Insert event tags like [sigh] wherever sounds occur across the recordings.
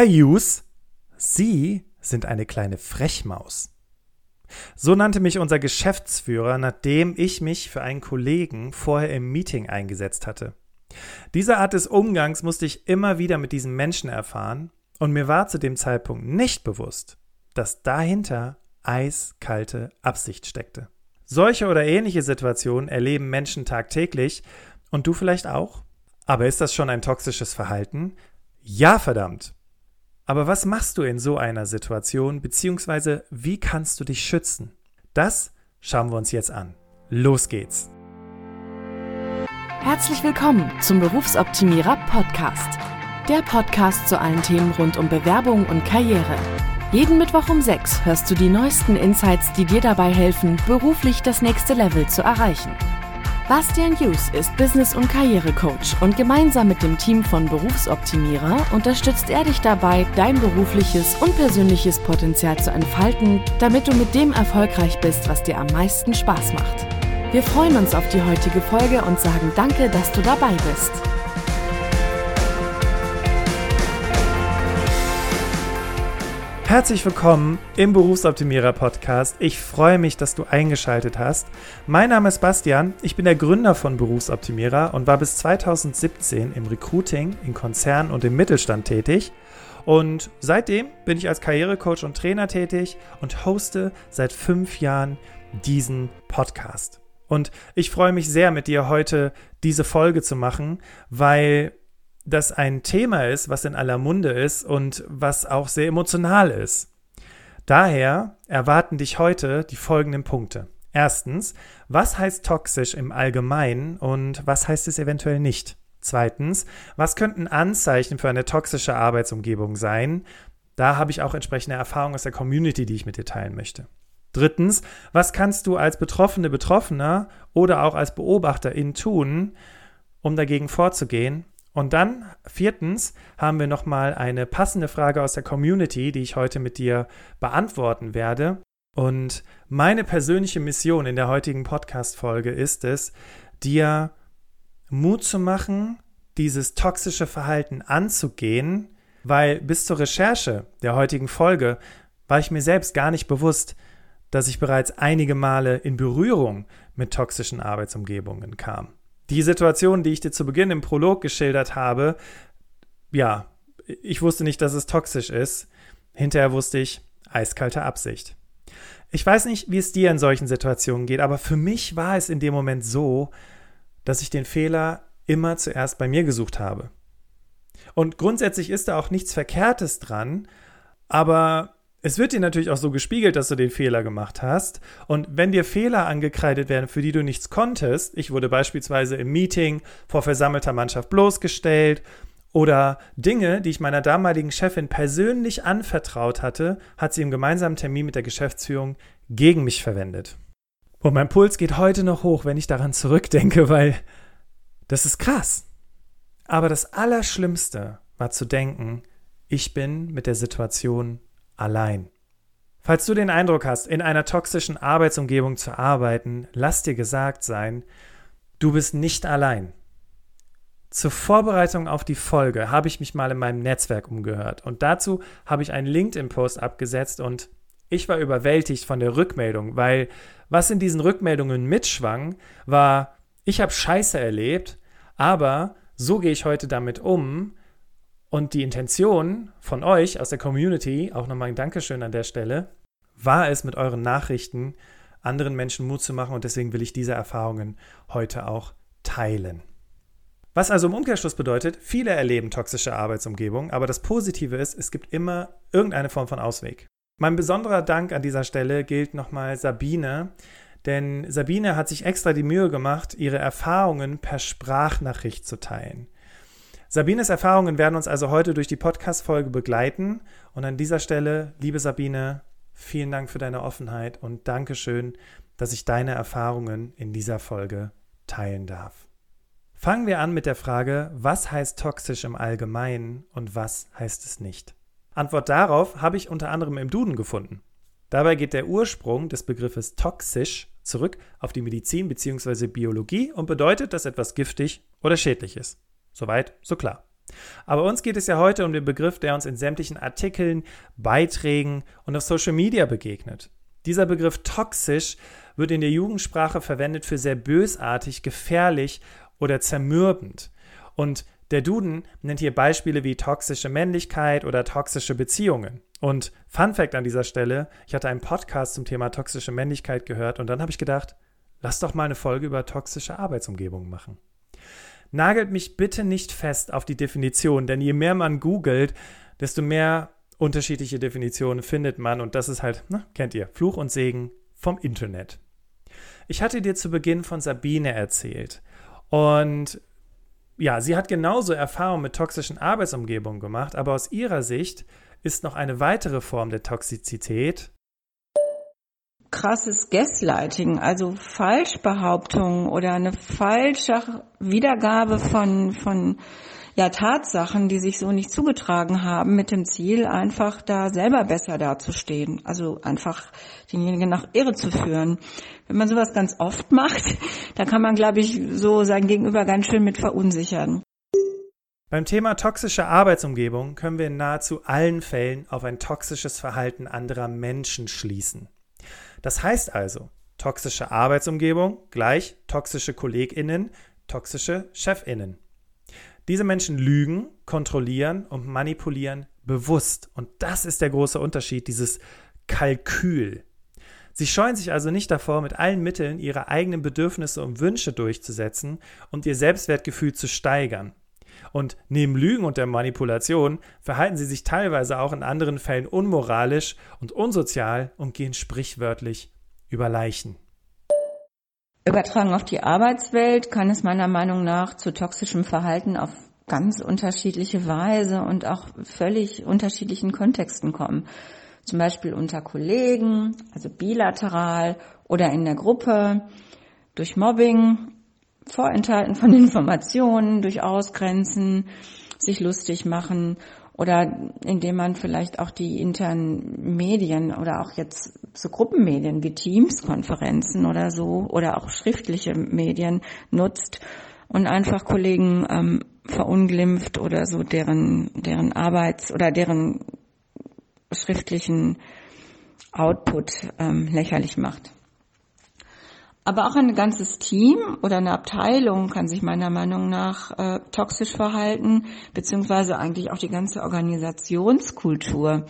Herr Hughes, Sie sind eine kleine Frechmaus. So nannte mich unser Geschäftsführer, nachdem ich mich für einen Kollegen vorher im Meeting eingesetzt hatte. Diese Art des Umgangs musste ich immer wieder mit diesen Menschen erfahren, und mir war zu dem Zeitpunkt nicht bewusst, dass dahinter eiskalte Absicht steckte. Solche oder ähnliche Situationen erleben Menschen tagtäglich und du vielleicht auch. Aber ist das schon ein toxisches Verhalten? Ja, verdammt. Aber was machst du in so einer Situation, beziehungsweise wie kannst du dich schützen? Das schauen wir uns jetzt an. Los geht's. Herzlich willkommen zum Berufsoptimierer Podcast. Der Podcast zu allen Themen rund um Bewerbung und Karriere. Jeden Mittwoch um 6 hörst du die neuesten Insights, die dir dabei helfen, beruflich das nächste Level zu erreichen. Bastian Hughes ist Business- und Karrierecoach und gemeinsam mit dem Team von Berufsoptimierer unterstützt er dich dabei, dein berufliches und persönliches Potenzial zu entfalten, damit du mit dem erfolgreich bist, was dir am meisten Spaß macht. Wir freuen uns auf die heutige Folge und sagen danke, dass du dabei bist. Herzlich willkommen im Berufsoptimierer Podcast. Ich freue mich, dass du eingeschaltet hast. Mein Name ist Bastian, ich bin der Gründer von Berufsoptimierer und war bis 2017 im Recruiting, in Konzernen und im Mittelstand tätig. Und seitdem bin ich als Karrierecoach und Trainer tätig und hoste seit fünf Jahren diesen Podcast. Und ich freue mich sehr, mit dir heute diese Folge zu machen, weil das ein Thema ist, was in aller Munde ist und was auch sehr emotional ist. Daher erwarten dich heute die folgenden Punkte. Erstens, was heißt toxisch im Allgemeinen und was heißt es eventuell nicht? Zweitens, was könnten Anzeichen für eine toxische Arbeitsumgebung sein? Da habe ich auch entsprechende Erfahrungen aus der Community, die ich mit dir teilen möchte. Drittens, was kannst du als Betroffene, Betroffener oder auch als Beobachterin tun, um dagegen vorzugehen? Und dann viertens haben wir nochmal eine passende Frage aus der Community, die ich heute mit dir beantworten werde. Und meine persönliche Mission in der heutigen Podcast-Folge ist es, dir Mut zu machen, dieses toxische Verhalten anzugehen, weil bis zur Recherche der heutigen Folge war ich mir selbst gar nicht bewusst, dass ich bereits einige Male in Berührung mit toxischen Arbeitsumgebungen kam. Die Situation, die ich dir zu Beginn im Prolog geschildert habe, ja, ich wusste nicht, dass es toxisch ist. Hinterher wusste ich, eiskalte Absicht. Ich weiß nicht, wie es dir in solchen Situationen geht, aber für mich war es in dem Moment so, dass ich den Fehler immer zuerst bei mir gesucht habe. Und grundsätzlich ist da auch nichts Verkehrtes dran, aber es wird dir natürlich auch so gespiegelt, dass du den Fehler gemacht hast. Und wenn dir Fehler angekreidet werden, für die du nichts konntest, ich wurde beispielsweise im Meeting vor versammelter Mannschaft bloßgestellt oder Dinge, die ich meiner damaligen Chefin persönlich anvertraut hatte, hat sie im gemeinsamen Termin mit der Geschäftsführung gegen mich verwendet. Und mein Puls geht heute noch hoch, wenn ich daran zurückdenke, weil das ist krass. Aber das Allerschlimmste war zu denken, ich bin mit der Situation allein. Falls du den Eindruck hast, in einer toxischen Arbeitsumgebung zu arbeiten, lass dir gesagt sein, du bist nicht allein. Zur Vorbereitung auf die Folge habe ich mich mal in meinem Netzwerk umgehört und dazu habe ich einen LinkedIn-Post abgesetzt und ich war überwältigt von der Rückmeldung, weil was in diesen Rückmeldungen mitschwang, war, ich habe Scheiße erlebt, aber so gehe ich heute damit um und die Intention von euch aus der Community, auch nochmal ein Dankeschön an der Stelle, war es mit euren Nachrichten anderen Menschen Mut zu machen und deswegen will ich diese Erfahrungen heute auch teilen. Was also im Umkehrschluss bedeutet, viele erleben toxische Arbeitsumgebungen, aber das Positive ist, es gibt immer irgendeine Form von Ausweg. Mein besonderer Dank an dieser Stelle gilt nochmal Sabine, denn Sabine hat sich extra die Mühe gemacht, ihre Erfahrungen per Sprachnachricht zu teilen. Sabines Erfahrungen werden uns also heute durch die Podcast-Folge begleiten. Und an dieser Stelle, liebe Sabine, vielen Dank für deine Offenheit und Dankeschön, dass ich deine Erfahrungen in dieser Folge teilen darf. Fangen wir an mit der Frage, was heißt toxisch im Allgemeinen und was heißt es nicht? Antwort darauf habe ich unter anderem im Duden gefunden. Dabei geht der Ursprung des Begriffes toxisch zurück auf die Medizin bzw. Biologie und bedeutet, dass etwas giftig oder schädlich ist. Soweit, so klar. Aber uns geht es ja heute um den Begriff, der uns in sämtlichen Artikeln, Beiträgen und auf Social Media begegnet. Dieser Begriff toxisch wird in der Jugendsprache verwendet für sehr bösartig, gefährlich oder zermürbend. Und der Duden nennt hier Beispiele wie toxische Männlichkeit oder toxische Beziehungen. Und Fun Fact an dieser Stelle, ich hatte einen Podcast zum Thema toxische Männlichkeit gehört und dann habe ich gedacht, lass doch mal eine Folge über toxische Arbeitsumgebungen machen. Nagelt mich bitte nicht fest auf die Definition, denn je mehr man googelt, desto mehr unterschiedliche Definitionen findet man und das ist halt, na, kennt ihr, Fluch und Segen vom Internet. Ich hatte dir zu Beginn von Sabine erzählt und ja, sie hat genauso Erfahrungen mit toxischen Arbeitsumgebungen gemacht, aber aus ihrer Sicht ist noch eine weitere Form der Toxizität. Krasses Gaslighting, also Falschbehauptungen oder eine falsche Wiedergabe von, von ja, Tatsachen, die sich so nicht zugetragen haben, mit dem Ziel, einfach da selber besser dazustehen. Also einfach denjenigen nach Irre zu führen. Wenn man sowas ganz oft macht, [laughs] da kann man, glaube ich, so sein Gegenüber ganz schön mit verunsichern. Beim Thema toxische Arbeitsumgebung können wir in nahezu allen Fällen auf ein toxisches Verhalten anderer Menschen schließen. Das heißt also, toxische Arbeitsumgebung gleich toxische Kolleginnen, toxische Chefinnen. Diese Menschen lügen, kontrollieren und manipulieren bewusst. Und das ist der große Unterschied, dieses Kalkül. Sie scheuen sich also nicht davor, mit allen Mitteln ihre eigenen Bedürfnisse und Wünsche durchzusetzen und ihr Selbstwertgefühl zu steigern. Und neben Lügen und der Manipulation verhalten sie sich teilweise auch in anderen Fällen unmoralisch und unsozial und gehen sprichwörtlich über Leichen. Übertragen auf die Arbeitswelt kann es meiner Meinung nach zu toxischem Verhalten auf ganz unterschiedliche Weise und auch völlig unterschiedlichen Kontexten kommen. Zum Beispiel unter Kollegen, also bilateral oder in der Gruppe, durch Mobbing, Vorenthalten von Informationen, durch Ausgrenzen, sich lustig machen oder indem man vielleicht auch die internen Medien oder auch jetzt so Gruppenmedien wie Teams, Konferenzen oder so oder auch schriftliche Medien nutzt und einfach Kollegen ähm, verunglimpft oder so deren deren Arbeits oder deren schriftlichen Output ähm, lächerlich macht. Aber auch ein ganzes Team oder eine Abteilung kann sich meiner Meinung nach äh, toxisch verhalten, beziehungsweise eigentlich auch die ganze Organisationskultur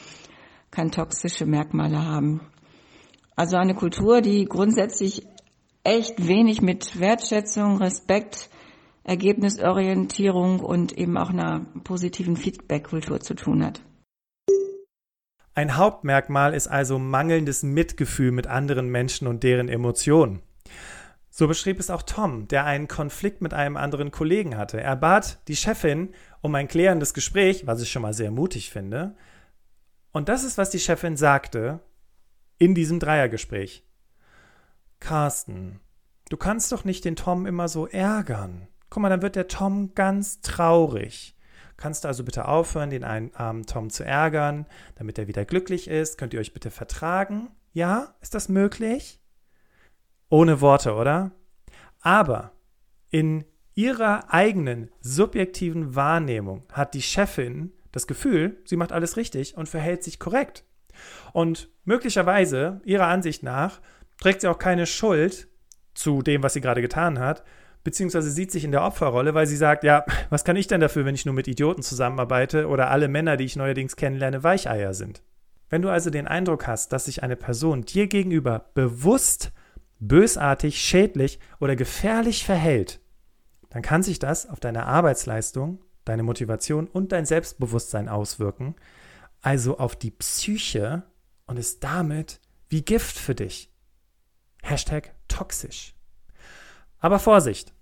kann toxische Merkmale haben. Also eine Kultur, die grundsätzlich echt wenig mit Wertschätzung, Respekt, Ergebnisorientierung und eben auch einer positiven Feedback-Kultur zu tun hat. Ein Hauptmerkmal ist also mangelndes Mitgefühl mit anderen Menschen und deren Emotionen. So beschrieb es auch Tom, der einen Konflikt mit einem anderen Kollegen hatte. Er bat die Chefin um ein klärendes Gespräch, was ich schon mal sehr mutig finde. Und das ist, was die Chefin sagte in diesem Dreiergespräch. Carsten, du kannst doch nicht den Tom immer so ärgern. Guck mal, dann wird der Tom ganz traurig. Kannst du also bitte aufhören, den einen armen Tom zu ärgern, damit er wieder glücklich ist? Könnt ihr euch bitte vertragen? Ja? Ist das möglich? Ohne Worte, oder? Aber in ihrer eigenen subjektiven Wahrnehmung hat die Chefin das Gefühl, sie macht alles richtig und verhält sich korrekt. Und möglicherweise, ihrer Ansicht nach, trägt sie auch keine Schuld zu dem, was sie gerade getan hat, beziehungsweise sieht sich in der Opferrolle, weil sie sagt, ja, was kann ich denn dafür, wenn ich nur mit Idioten zusammenarbeite oder alle Männer, die ich neuerdings kennenlerne, Weicheier sind? Wenn du also den Eindruck hast, dass sich eine Person dir gegenüber bewusst bösartig, schädlich oder gefährlich verhält, dann kann sich das auf deine Arbeitsleistung, deine Motivation und dein Selbstbewusstsein auswirken, also auf die Psyche und ist damit wie Gift für dich. Hashtag toxisch. Aber Vorsicht!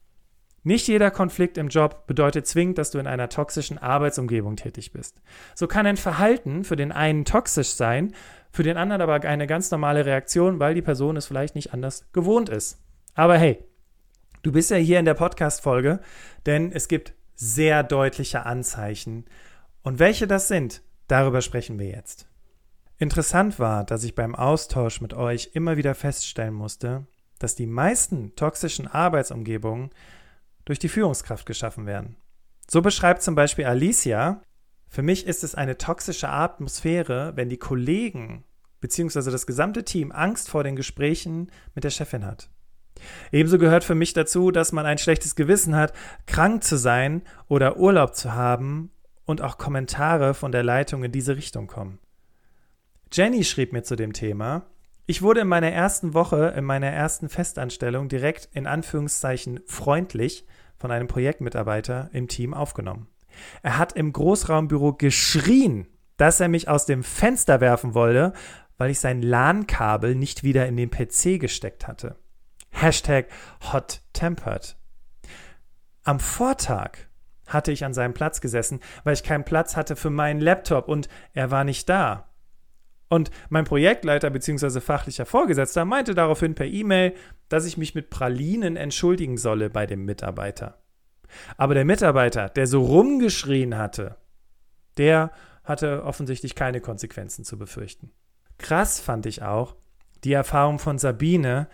Nicht jeder Konflikt im Job bedeutet zwingend, dass du in einer toxischen Arbeitsumgebung tätig bist. So kann ein Verhalten für den einen toxisch sein, für den anderen aber eine ganz normale Reaktion, weil die Person es vielleicht nicht anders gewohnt ist. Aber hey, du bist ja hier in der Podcast-Folge, denn es gibt sehr deutliche Anzeichen. Und welche das sind, darüber sprechen wir jetzt. Interessant war, dass ich beim Austausch mit euch immer wieder feststellen musste, dass die meisten toxischen Arbeitsumgebungen durch die Führungskraft geschaffen werden. So beschreibt zum Beispiel Alicia, für mich ist es eine toxische Atmosphäre, wenn die Kollegen bzw. das gesamte Team Angst vor den Gesprächen mit der Chefin hat. Ebenso gehört für mich dazu, dass man ein schlechtes Gewissen hat, krank zu sein oder Urlaub zu haben und auch Kommentare von der Leitung in diese Richtung kommen. Jenny schrieb mir zu dem Thema, ich wurde in meiner ersten Woche, in meiner ersten Festanstellung direkt in Anführungszeichen freundlich von einem Projektmitarbeiter im Team aufgenommen. Er hat im Großraumbüro geschrien, dass er mich aus dem Fenster werfen wollte, weil ich sein LAN-Kabel nicht wieder in den PC gesteckt hatte. Hashtag hot tempered. Am Vortag hatte ich an seinem Platz gesessen, weil ich keinen Platz hatte für meinen Laptop und er war nicht da. Und mein Projektleiter bzw. fachlicher Vorgesetzter meinte daraufhin per E-Mail, dass ich mich mit Pralinen entschuldigen solle bei dem Mitarbeiter. Aber der Mitarbeiter, der so rumgeschrien hatte, der hatte offensichtlich keine Konsequenzen zu befürchten. Krass fand ich auch die Erfahrung von Sabine,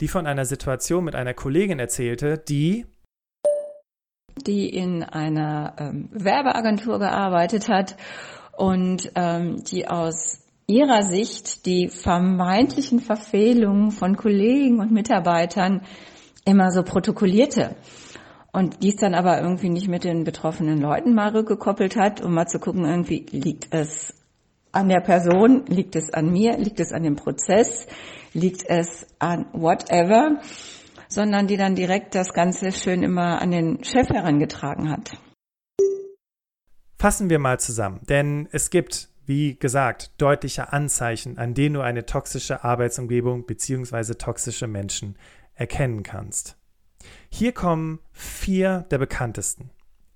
die von einer Situation mit einer Kollegin erzählte, die die in einer ähm, Werbeagentur gearbeitet hat und ähm, die aus ihrer Sicht die vermeintlichen Verfehlungen von Kollegen und Mitarbeitern immer so protokollierte. Und dies dann aber irgendwie nicht mit den betroffenen Leuten mal rückgekoppelt hat, um mal zu gucken, irgendwie liegt es an der Person, liegt es an mir, liegt es an dem Prozess, liegt es an whatever, sondern die dann direkt das Ganze schön immer an den Chef herangetragen hat. Fassen wir mal zusammen, denn es gibt, wie gesagt, deutliche Anzeichen, an denen du eine toxische Arbeitsumgebung bzw. toxische Menschen erkennen kannst. Hier kommen vier der bekanntesten.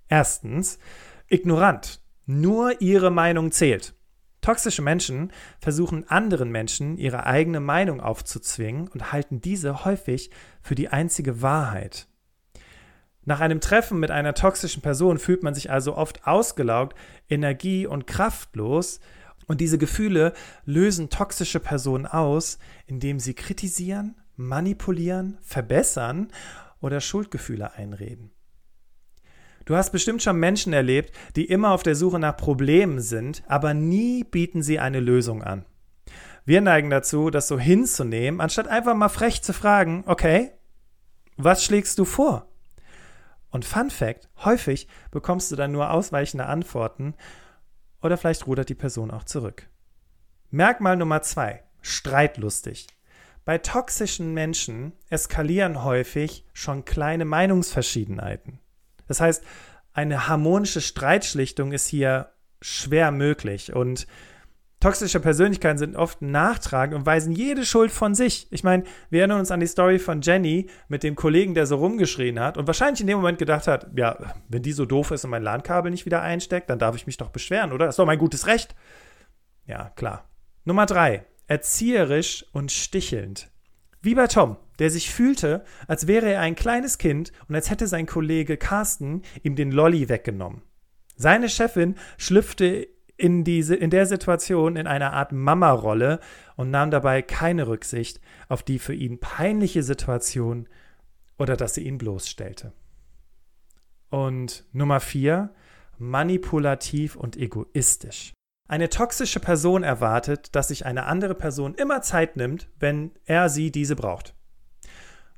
Erstens, ignorant. Nur ihre Meinung zählt. Toxische Menschen versuchen anderen Menschen ihre eigene Meinung aufzuzwingen und halten diese häufig für die einzige Wahrheit. Nach einem Treffen mit einer toxischen Person fühlt man sich also oft ausgelaugt, energie- und kraftlos und diese Gefühle lösen toxische Personen aus, indem sie kritisieren, manipulieren, verbessern oder Schuldgefühle einreden. Du hast bestimmt schon Menschen erlebt, die immer auf der Suche nach Problemen sind, aber nie bieten sie eine Lösung an. Wir neigen dazu, das so hinzunehmen, anstatt einfach mal frech zu fragen, okay, was schlägst du vor? Und Fun Fact, häufig bekommst du dann nur ausweichende Antworten oder vielleicht rudert die Person auch zurück. Merkmal Nummer zwei, streitlustig. Bei toxischen Menschen eskalieren häufig schon kleine Meinungsverschiedenheiten. Das heißt, eine harmonische Streitschlichtung ist hier schwer möglich und toxische Persönlichkeiten sind oft nachtragend und weisen jede Schuld von sich. Ich meine, wir erinnern uns an die Story von Jenny mit dem Kollegen, der so rumgeschrien hat und wahrscheinlich in dem Moment gedacht hat, ja, wenn die so doof ist und mein LAN-Kabel nicht wieder einsteckt, dann darf ich mich doch beschweren, oder? Das ist doch mein gutes Recht. Ja, klar. Nummer drei. Erzieherisch und stichelnd. Wie bei Tom, der sich fühlte, als wäre er ein kleines Kind und als hätte sein Kollege Carsten ihm den Lolly weggenommen. Seine Chefin schlüpfte in, diese, in der Situation in eine Art Mama-Rolle und nahm dabei keine Rücksicht auf die für ihn peinliche Situation oder dass sie ihn bloßstellte. Und Nummer vier, manipulativ und egoistisch. Eine toxische Person erwartet, dass sich eine andere Person immer Zeit nimmt, wenn er sie diese braucht.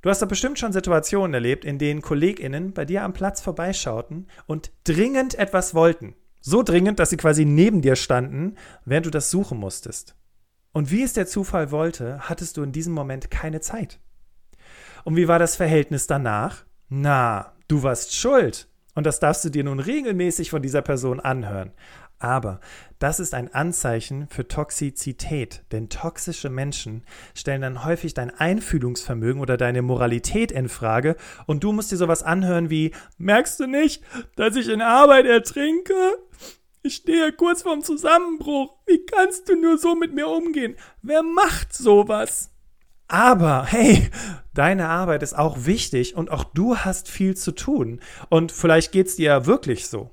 Du hast doch bestimmt schon Situationen erlebt, in denen KollegInnen bei dir am Platz vorbeischauten und dringend etwas wollten. So dringend, dass sie quasi neben dir standen, während du das suchen musstest. Und wie es der Zufall wollte, hattest du in diesem Moment keine Zeit. Und wie war das Verhältnis danach? Na, du warst schuld. Und das darfst du dir nun regelmäßig von dieser Person anhören. Aber das ist ein Anzeichen für Toxizität, denn toxische Menschen stellen dann häufig dein Einfühlungsvermögen oder deine Moralität in Frage und du musst dir sowas anhören wie merkst du nicht, dass ich in Arbeit ertrinke? Ich stehe kurz vorm Zusammenbruch. Wie kannst du nur so mit mir umgehen? Wer macht sowas? Aber hey, deine Arbeit ist auch wichtig und auch du hast viel zu tun. Und vielleicht geht's dir ja wirklich so.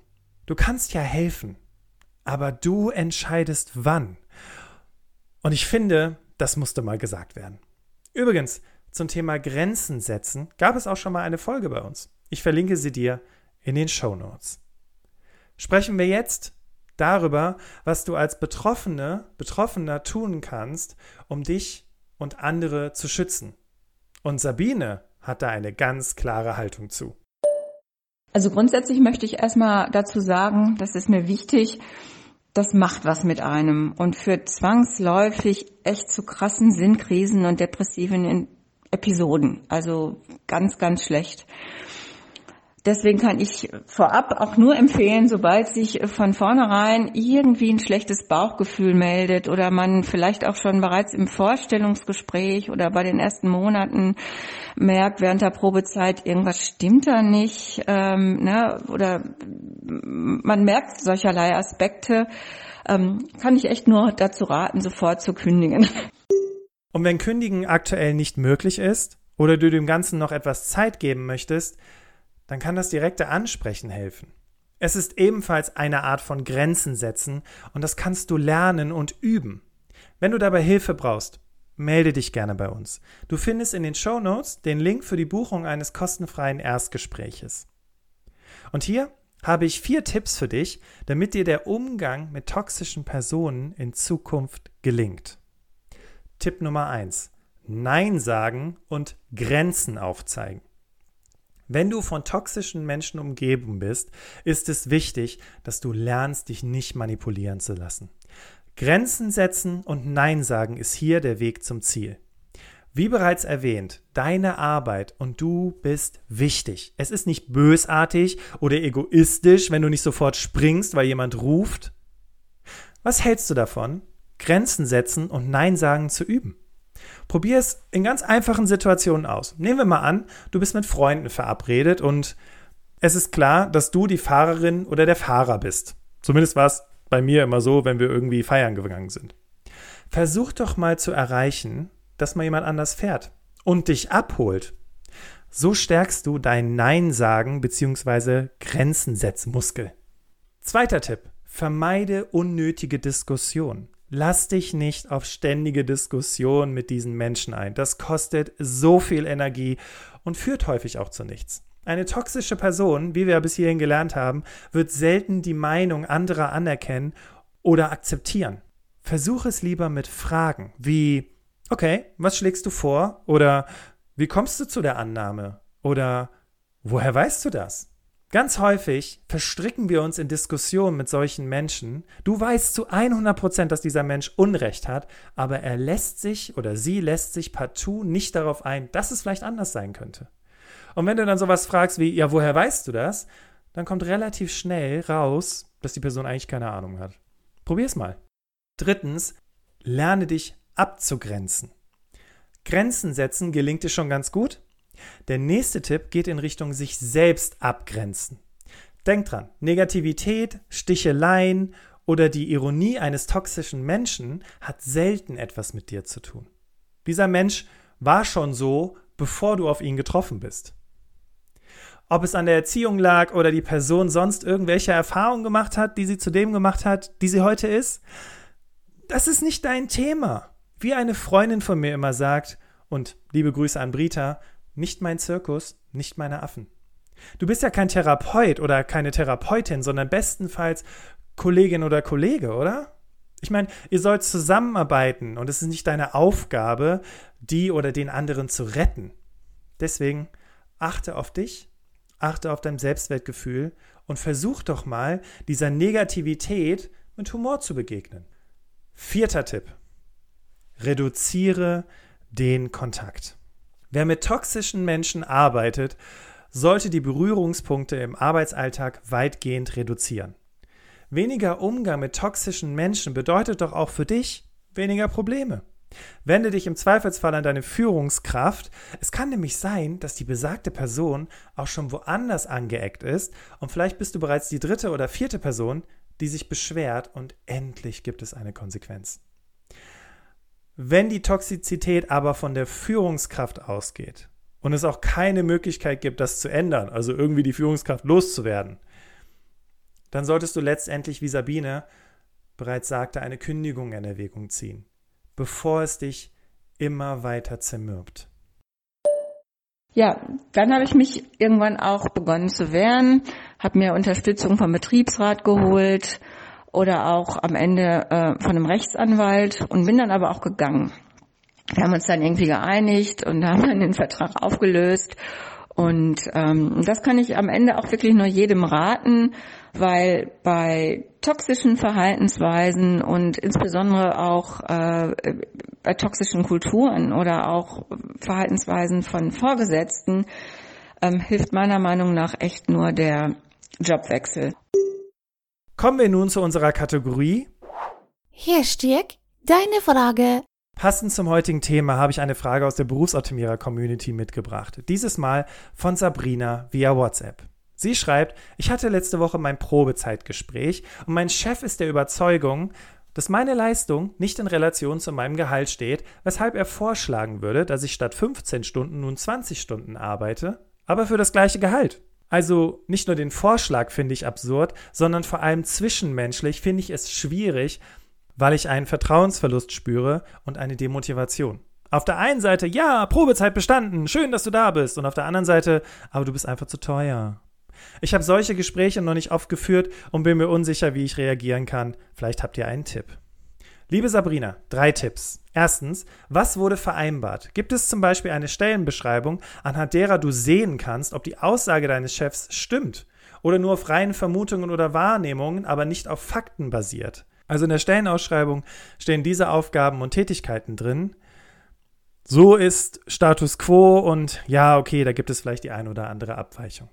Du kannst ja helfen aber du entscheidest wann. Und ich finde, das musste mal gesagt werden. Übrigens, zum Thema Grenzen setzen gab es auch schon mal eine Folge bei uns. Ich verlinke sie dir in den Show Notes. sprechen wir jetzt darüber, was du als Betroffene, Betroffener tun kannst, um dich und andere zu schützen. Und Sabine hat da eine ganz klare Haltung zu. Also grundsätzlich möchte ich erstmal dazu sagen, das ist mir wichtig, das macht was mit einem und führt zwangsläufig echt zu krassen Sinnkrisen und depressiven Episoden. Also ganz, ganz schlecht. Deswegen kann ich vorab auch nur empfehlen, sobald sich von vornherein irgendwie ein schlechtes Bauchgefühl meldet oder man vielleicht auch schon bereits im Vorstellungsgespräch oder bei den ersten Monaten merkt während der Probezeit, irgendwas stimmt da nicht ähm, ne, oder man merkt solcherlei Aspekte, ähm, kann ich echt nur dazu raten, sofort zu kündigen. Und wenn Kündigen aktuell nicht möglich ist oder du dem Ganzen noch etwas Zeit geben möchtest, dann kann das direkte Ansprechen helfen. Es ist ebenfalls eine Art von Grenzen setzen und das kannst du lernen und üben. Wenn du dabei Hilfe brauchst, melde dich gerne bei uns. Du findest in den Show Notes den Link für die Buchung eines kostenfreien Erstgespräches. Und hier habe ich vier Tipps für dich, damit dir der Umgang mit toxischen Personen in Zukunft gelingt. Tipp Nummer eins: Nein sagen und Grenzen aufzeigen. Wenn du von toxischen Menschen umgeben bist, ist es wichtig, dass du lernst, dich nicht manipulieren zu lassen. Grenzen setzen und Nein sagen ist hier der Weg zum Ziel. Wie bereits erwähnt, deine Arbeit und du bist wichtig. Es ist nicht bösartig oder egoistisch, wenn du nicht sofort springst, weil jemand ruft. Was hältst du davon, Grenzen setzen und Nein sagen zu üben? Probier es in ganz einfachen Situationen aus. Nehmen wir mal an, du bist mit Freunden verabredet und es ist klar, dass du die Fahrerin oder der Fahrer bist. Zumindest war es bei mir immer so, wenn wir irgendwie feiern gegangen sind. Versuch doch mal zu erreichen, dass mal jemand anders fährt und dich abholt. So stärkst du dein Nein sagen bzw. Grenzen setzen Muskel. Zweiter Tipp. Vermeide unnötige Diskussionen. Lass dich nicht auf ständige Diskussionen mit diesen Menschen ein. Das kostet so viel Energie und führt häufig auch zu nichts. Eine toxische Person, wie wir bis hierhin gelernt haben, wird selten die Meinung anderer anerkennen oder akzeptieren. Versuch es lieber mit Fragen wie, okay, was schlägst du vor? Oder wie kommst du zu der Annahme? Oder woher weißt du das? Ganz häufig verstricken wir uns in Diskussionen mit solchen Menschen. Du weißt zu 100 Prozent, dass dieser Mensch Unrecht hat, aber er lässt sich oder sie lässt sich partout nicht darauf ein, dass es vielleicht anders sein könnte. Und wenn du dann sowas fragst wie, ja, woher weißt du das? Dann kommt relativ schnell raus, dass die Person eigentlich keine Ahnung hat. Probier's mal. Drittens, lerne dich abzugrenzen. Grenzen setzen gelingt dir schon ganz gut, der nächste Tipp geht in Richtung sich selbst abgrenzen. Denk dran, Negativität, Sticheleien oder die Ironie eines toxischen Menschen hat selten etwas mit dir zu tun. Dieser Mensch war schon so, bevor du auf ihn getroffen bist. Ob es an der Erziehung lag oder die Person sonst irgendwelche Erfahrungen gemacht hat, die sie zu dem gemacht hat, die sie heute ist, das ist nicht dein Thema. Wie eine Freundin von mir immer sagt, und liebe Grüße an Brita, nicht mein Zirkus, nicht meine Affen. Du bist ja kein Therapeut oder keine Therapeutin, sondern bestenfalls Kollegin oder Kollege, oder? Ich meine, ihr sollt zusammenarbeiten und es ist nicht deine Aufgabe, die oder den anderen zu retten. Deswegen achte auf dich, achte auf dein Selbstwertgefühl und versuch doch mal, dieser Negativität mit Humor zu begegnen. Vierter Tipp. Reduziere den Kontakt. Wer mit toxischen Menschen arbeitet, sollte die Berührungspunkte im Arbeitsalltag weitgehend reduzieren. Weniger Umgang mit toxischen Menschen bedeutet doch auch für dich weniger Probleme. Wende dich im Zweifelsfall an deine Führungskraft. Es kann nämlich sein, dass die besagte Person auch schon woanders angeeckt ist und vielleicht bist du bereits die dritte oder vierte Person, die sich beschwert und endlich gibt es eine Konsequenz. Wenn die Toxizität aber von der Führungskraft ausgeht und es auch keine Möglichkeit gibt, das zu ändern, also irgendwie die Führungskraft loszuwerden, dann solltest du letztendlich, wie Sabine bereits sagte, eine Kündigung in Erwägung ziehen, bevor es dich immer weiter zermürbt. Ja, dann habe ich mich irgendwann auch begonnen zu wehren, habe mir Unterstützung vom Betriebsrat geholt oder auch am Ende äh, von einem Rechtsanwalt und bin dann aber auch gegangen. Wir haben uns dann irgendwie geeinigt und [laughs] haben dann den Vertrag aufgelöst. Und ähm, das kann ich am Ende auch wirklich nur jedem raten, weil bei toxischen Verhaltensweisen und insbesondere auch äh, bei toxischen Kulturen oder auch Verhaltensweisen von Vorgesetzten ähm, hilft meiner Meinung nach echt nur der Jobwechsel. Kommen wir nun zu unserer Kategorie. Hier, Stirk, deine Frage. Passend zum heutigen Thema habe ich eine Frage aus der Berufsoptimierer-Community mitgebracht. Dieses Mal von Sabrina via WhatsApp. Sie schreibt, ich hatte letzte Woche mein Probezeitgespräch und mein Chef ist der Überzeugung, dass meine Leistung nicht in Relation zu meinem Gehalt steht, weshalb er vorschlagen würde, dass ich statt 15 Stunden nun 20 Stunden arbeite, aber für das gleiche Gehalt. Also nicht nur den Vorschlag finde ich absurd, sondern vor allem zwischenmenschlich finde ich es schwierig, weil ich einen Vertrauensverlust spüre und eine Demotivation. Auf der einen Seite, ja, Probezeit bestanden, schön, dass du da bist. Und auf der anderen Seite, aber du bist einfach zu teuer. Ich habe solche Gespräche noch nicht oft geführt und bin mir unsicher, wie ich reagieren kann. Vielleicht habt ihr einen Tipp. Liebe Sabrina, drei Tipps. Erstens, was wurde vereinbart? Gibt es zum Beispiel eine Stellenbeschreibung, anhand derer du sehen kannst, ob die Aussage deines Chefs stimmt oder nur auf reinen Vermutungen oder Wahrnehmungen, aber nicht auf Fakten basiert? Also in der Stellenausschreibung stehen diese Aufgaben und Tätigkeiten drin. So ist Status quo und ja, okay, da gibt es vielleicht die ein oder andere Abweichung.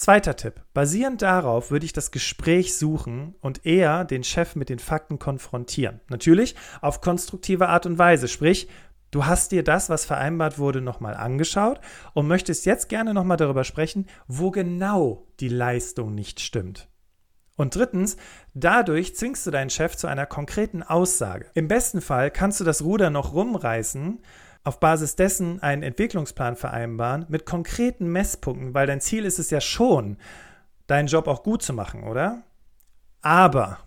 Zweiter Tipp. Basierend darauf würde ich das Gespräch suchen und eher den Chef mit den Fakten konfrontieren. Natürlich auf konstruktive Art und Weise. Sprich, du hast dir das, was vereinbart wurde, nochmal angeschaut und möchtest jetzt gerne nochmal darüber sprechen, wo genau die Leistung nicht stimmt. Und drittens, dadurch zwingst du deinen Chef zu einer konkreten Aussage. Im besten Fall kannst du das Ruder noch rumreißen auf Basis dessen einen Entwicklungsplan vereinbaren mit konkreten Messpunkten, weil dein Ziel ist es ja schon, deinen Job auch gut zu machen, oder? Aber,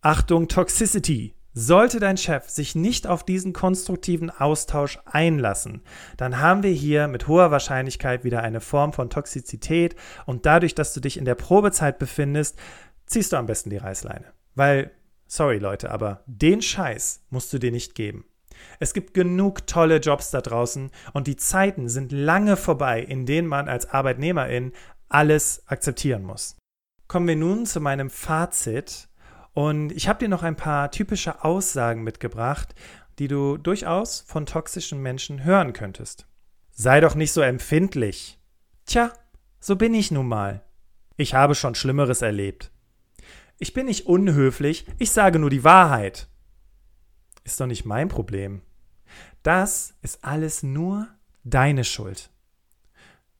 Achtung, Toxicity. Sollte dein Chef sich nicht auf diesen konstruktiven Austausch einlassen, dann haben wir hier mit hoher Wahrscheinlichkeit wieder eine Form von Toxizität und dadurch, dass du dich in der Probezeit befindest, ziehst du am besten die Reißleine. Weil, sorry Leute, aber den Scheiß musst du dir nicht geben. Es gibt genug tolle Jobs da draußen und die Zeiten sind lange vorbei, in denen man als Arbeitnehmerin alles akzeptieren muss. Kommen wir nun zu meinem Fazit und ich habe dir noch ein paar typische Aussagen mitgebracht, die du durchaus von toxischen Menschen hören könntest. Sei doch nicht so empfindlich. Tja, so bin ich nun mal. Ich habe schon Schlimmeres erlebt. Ich bin nicht unhöflich, ich sage nur die Wahrheit ist doch nicht mein Problem. Das ist alles nur deine Schuld.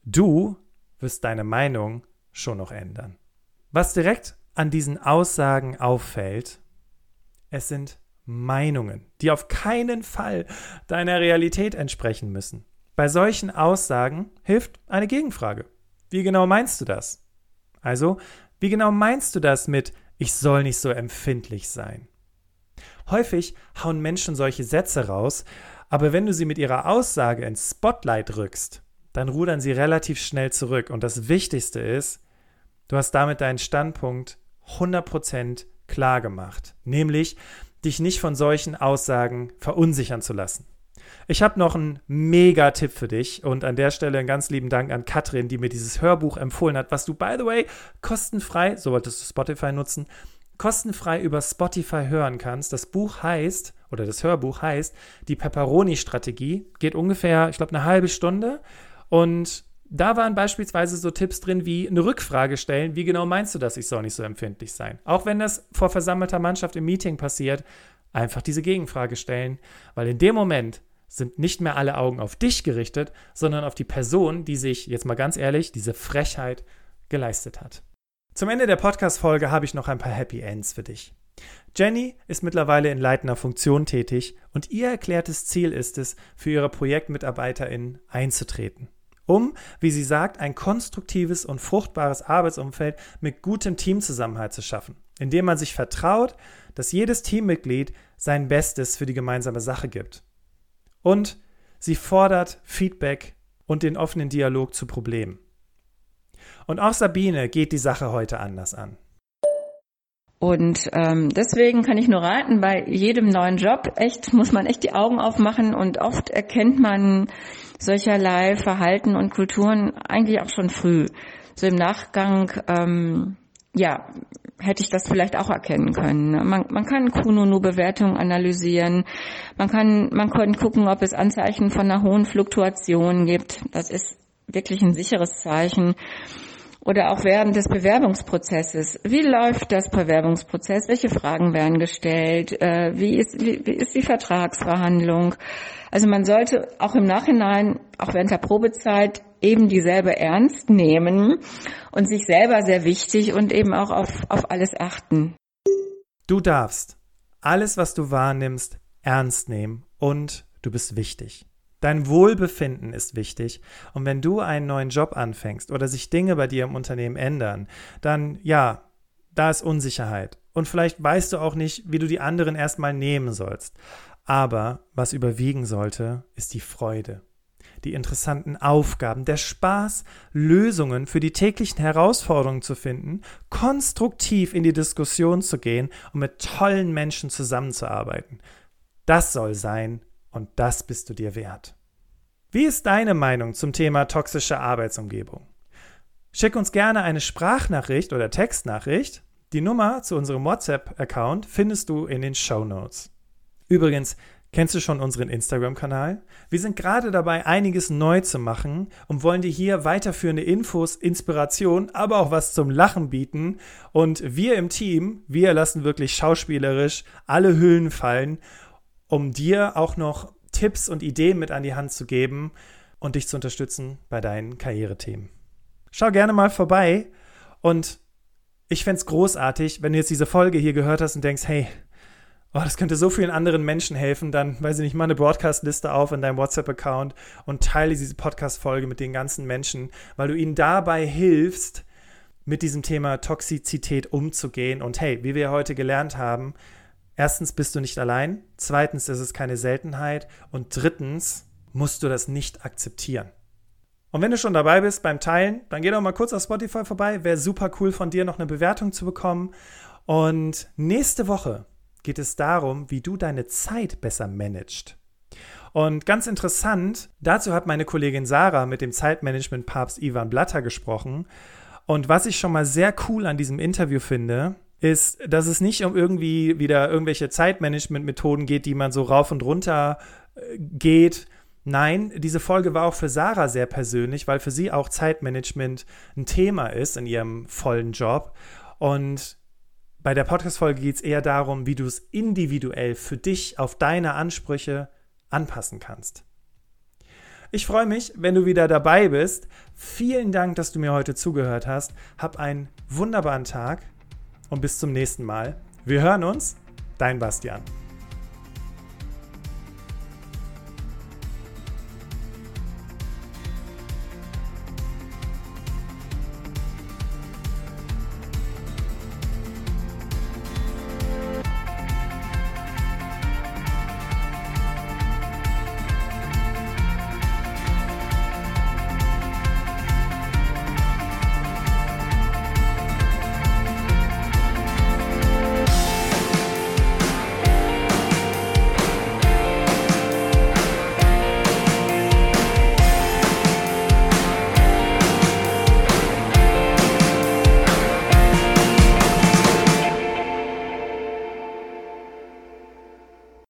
Du wirst deine Meinung schon noch ändern. Was direkt an diesen Aussagen auffällt, es sind Meinungen, die auf keinen Fall deiner Realität entsprechen müssen. Bei solchen Aussagen hilft eine Gegenfrage. Wie genau meinst du das? Also, wie genau meinst du das mit ich soll nicht so empfindlich sein? Häufig hauen Menschen solche Sätze raus, aber wenn du sie mit ihrer Aussage ins Spotlight rückst, dann rudern sie relativ schnell zurück. Und das Wichtigste ist, du hast damit deinen Standpunkt 100% klar gemacht, nämlich dich nicht von solchen Aussagen verunsichern zu lassen. Ich habe noch einen Mega-Tipp für dich und an der Stelle einen ganz lieben Dank an Katrin, die mir dieses Hörbuch empfohlen hat, was du, by the way, kostenfrei, so wolltest du Spotify nutzen, kostenfrei über Spotify hören kannst. Das Buch heißt, oder das Hörbuch heißt, die Pepperoni-Strategie. Geht ungefähr, ich glaube, eine halbe Stunde. Und da waren beispielsweise so Tipps drin wie eine Rückfrage stellen. Wie genau meinst du das? Ich soll nicht so empfindlich sein. Auch wenn das vor versammelter Mannschaft im Meeting passiert, einfach diese Gegenfrage stellen. Weil in dem Moment sind nicht mehr alle Augen auf dich gerichtet, sondern auf die Person, die sich, jetzt mal ganz ehrlich, diese Frechheit geleistet hat. Zum Ende der Podcast-Folge habe ich noch ein paar Happy Ends für dich. Jenny ist mittlerweile in leitender Funktion tätig und ihr erklärtes Ziel ist es, für ihre ProjektmitarbeiterInnen einzutreten. Um, wie sie sagt, ein konstruktives und fruchtbares Arbeitsumfeld mit gutem Teamzusammenhalt zu schaffen, indem man sich vertraut, dass jedes Teammitglied sein Bestes für die gemeinsame Sache gibt. Und sie fordert Feedback und den offenen Dialog zu Problemen. Und auch Sabine geht die Sache heute anders an. Und ähm, deswegen kann ich nur raten, bei jedem neuen Job echt muss man echt die Augen aufmachen und oft erkennt man solcherlei Verhalten und Kulturen eigentlich auch schon früh. So im Nachgang, ähm, ja, hätte ich das vielleicht auch erkennen können. Ne? Man, man kann Kununu-Bewertungen analysieren, man kann, man kann gucken, ob es Anzeichen von einer hohen Fluktuation gibt. Das ist wirklich ein sicheres Zeichen oder auch während des Bewerbungsprozesses. Wie läuft das Bewerbungsprozess? Welche Fragen werden gestellt? Äh, wie ist, wie, wie ist die Vertragsverhandlung? Also man sollte auch im Nachhinein, auch während der Probezeit, eben dieselbe ernst nehmen und sich selber sehr wichtig und eben auch auf, auf alles achten. Du darfst alles, was du wahrnimmst, ernst nehmen und du bist wichtig. Dein Wohlbefinden ist wichtig. Und wenn du einen neuen Job anfängst oder sich Dinge bei dir im Unternehmen ändern, dann ja, da ist Unsicherheit. Und vielleicht weißt du auch nicht, wie du die anderen erstmal nehmen sollst. Aber was überwiegen sollte, ist die Freude. Die interessanten Aufgaben, der Spaß, Lösungen für die täglichen Herausforderungen zu finden, konstruktiv in die Diskussion zu gehen und mit tollen Menschen zusammenzuarbeiten. Das soll sein, und das bist du dir wert. Wie ist deine Meinung zum Thema toxische Arbeitsumgebung? Schick uns gerne eine Sprachnachricht oder Textnachricht. Die Nummer zu unserem WhatsApp-Account findest du in den Show Notes. Übrigens, kennst du schon unseren Instagram-Kanal? Wir sind gerade dabei, einiges neu zu machen und wollen dir hier weiterführende Infos, Inspiration, aber auch was zum Lachen bieten. Und wir im Team, wir lassen wirklich schauspielerisch alle Hüllen fallen um dir auch noch Tipps und Ideen mit an die Hand zu geben und dich zu unterstützen bei deinen Karrierethemen. Schau gerne mal vorbei und ich fände es großartig, wenn du jetzt diese Folge hier gehört hast und denkst, hey, oh, das könnte so vielen anderen Menschen helfen, dann, weiß ich nicht, mal eine Broadcast-Liste auf in deinem WhatsApp-Account und teile diese Podcast-Folge mit den ganzen Menschen, weil du ihnen dabei hilfst, mit diesem Thema Toxizität umzugehen. Und hey, wie wir heute gelernt haben, Erstens bist du nicht allein, zweitens ist es keine Seltenheit und drittens musst du das nicht akzeptieren. Und wenn du schon dabei bist beim Teilen, dann geh doch mal kurz auf Spotify vorbei. Wäre super cool von dir noch eine Bewertung zu bekommen. Und nächste Woche geht es darum, wie du deine Zeit besser managst. Und ganz interessant, dazu hat meine Kollegin Sarah mit dem Zeitmanagement-Papst Ivan Blatter gesprochen. Und was ich schon mal sehr cool an diesem Interview finde, ist, dass es nicht um irgendwie wieder irgendwelche Zeitmanagement-Methoden geht, die man so rauf und runter äh, geht. Nein, diese Folge war auch für Sarah sehr persönlich, weil für sie auch Zeitmanagement ein Thema ist in ihrem vollen Job. Und bei der Podcast-Folge geht es eher darum, wie du es individuell für dich auf deine Ansprüche anpassen kannst. Ich freue mich, wenn du wieder dabei bist. Vielen Dank, dass du mir heute zugehört hast. Hab einen wunderbaren Tag und bis zum nächsten Mal. Wir hören uns, dein Bastian.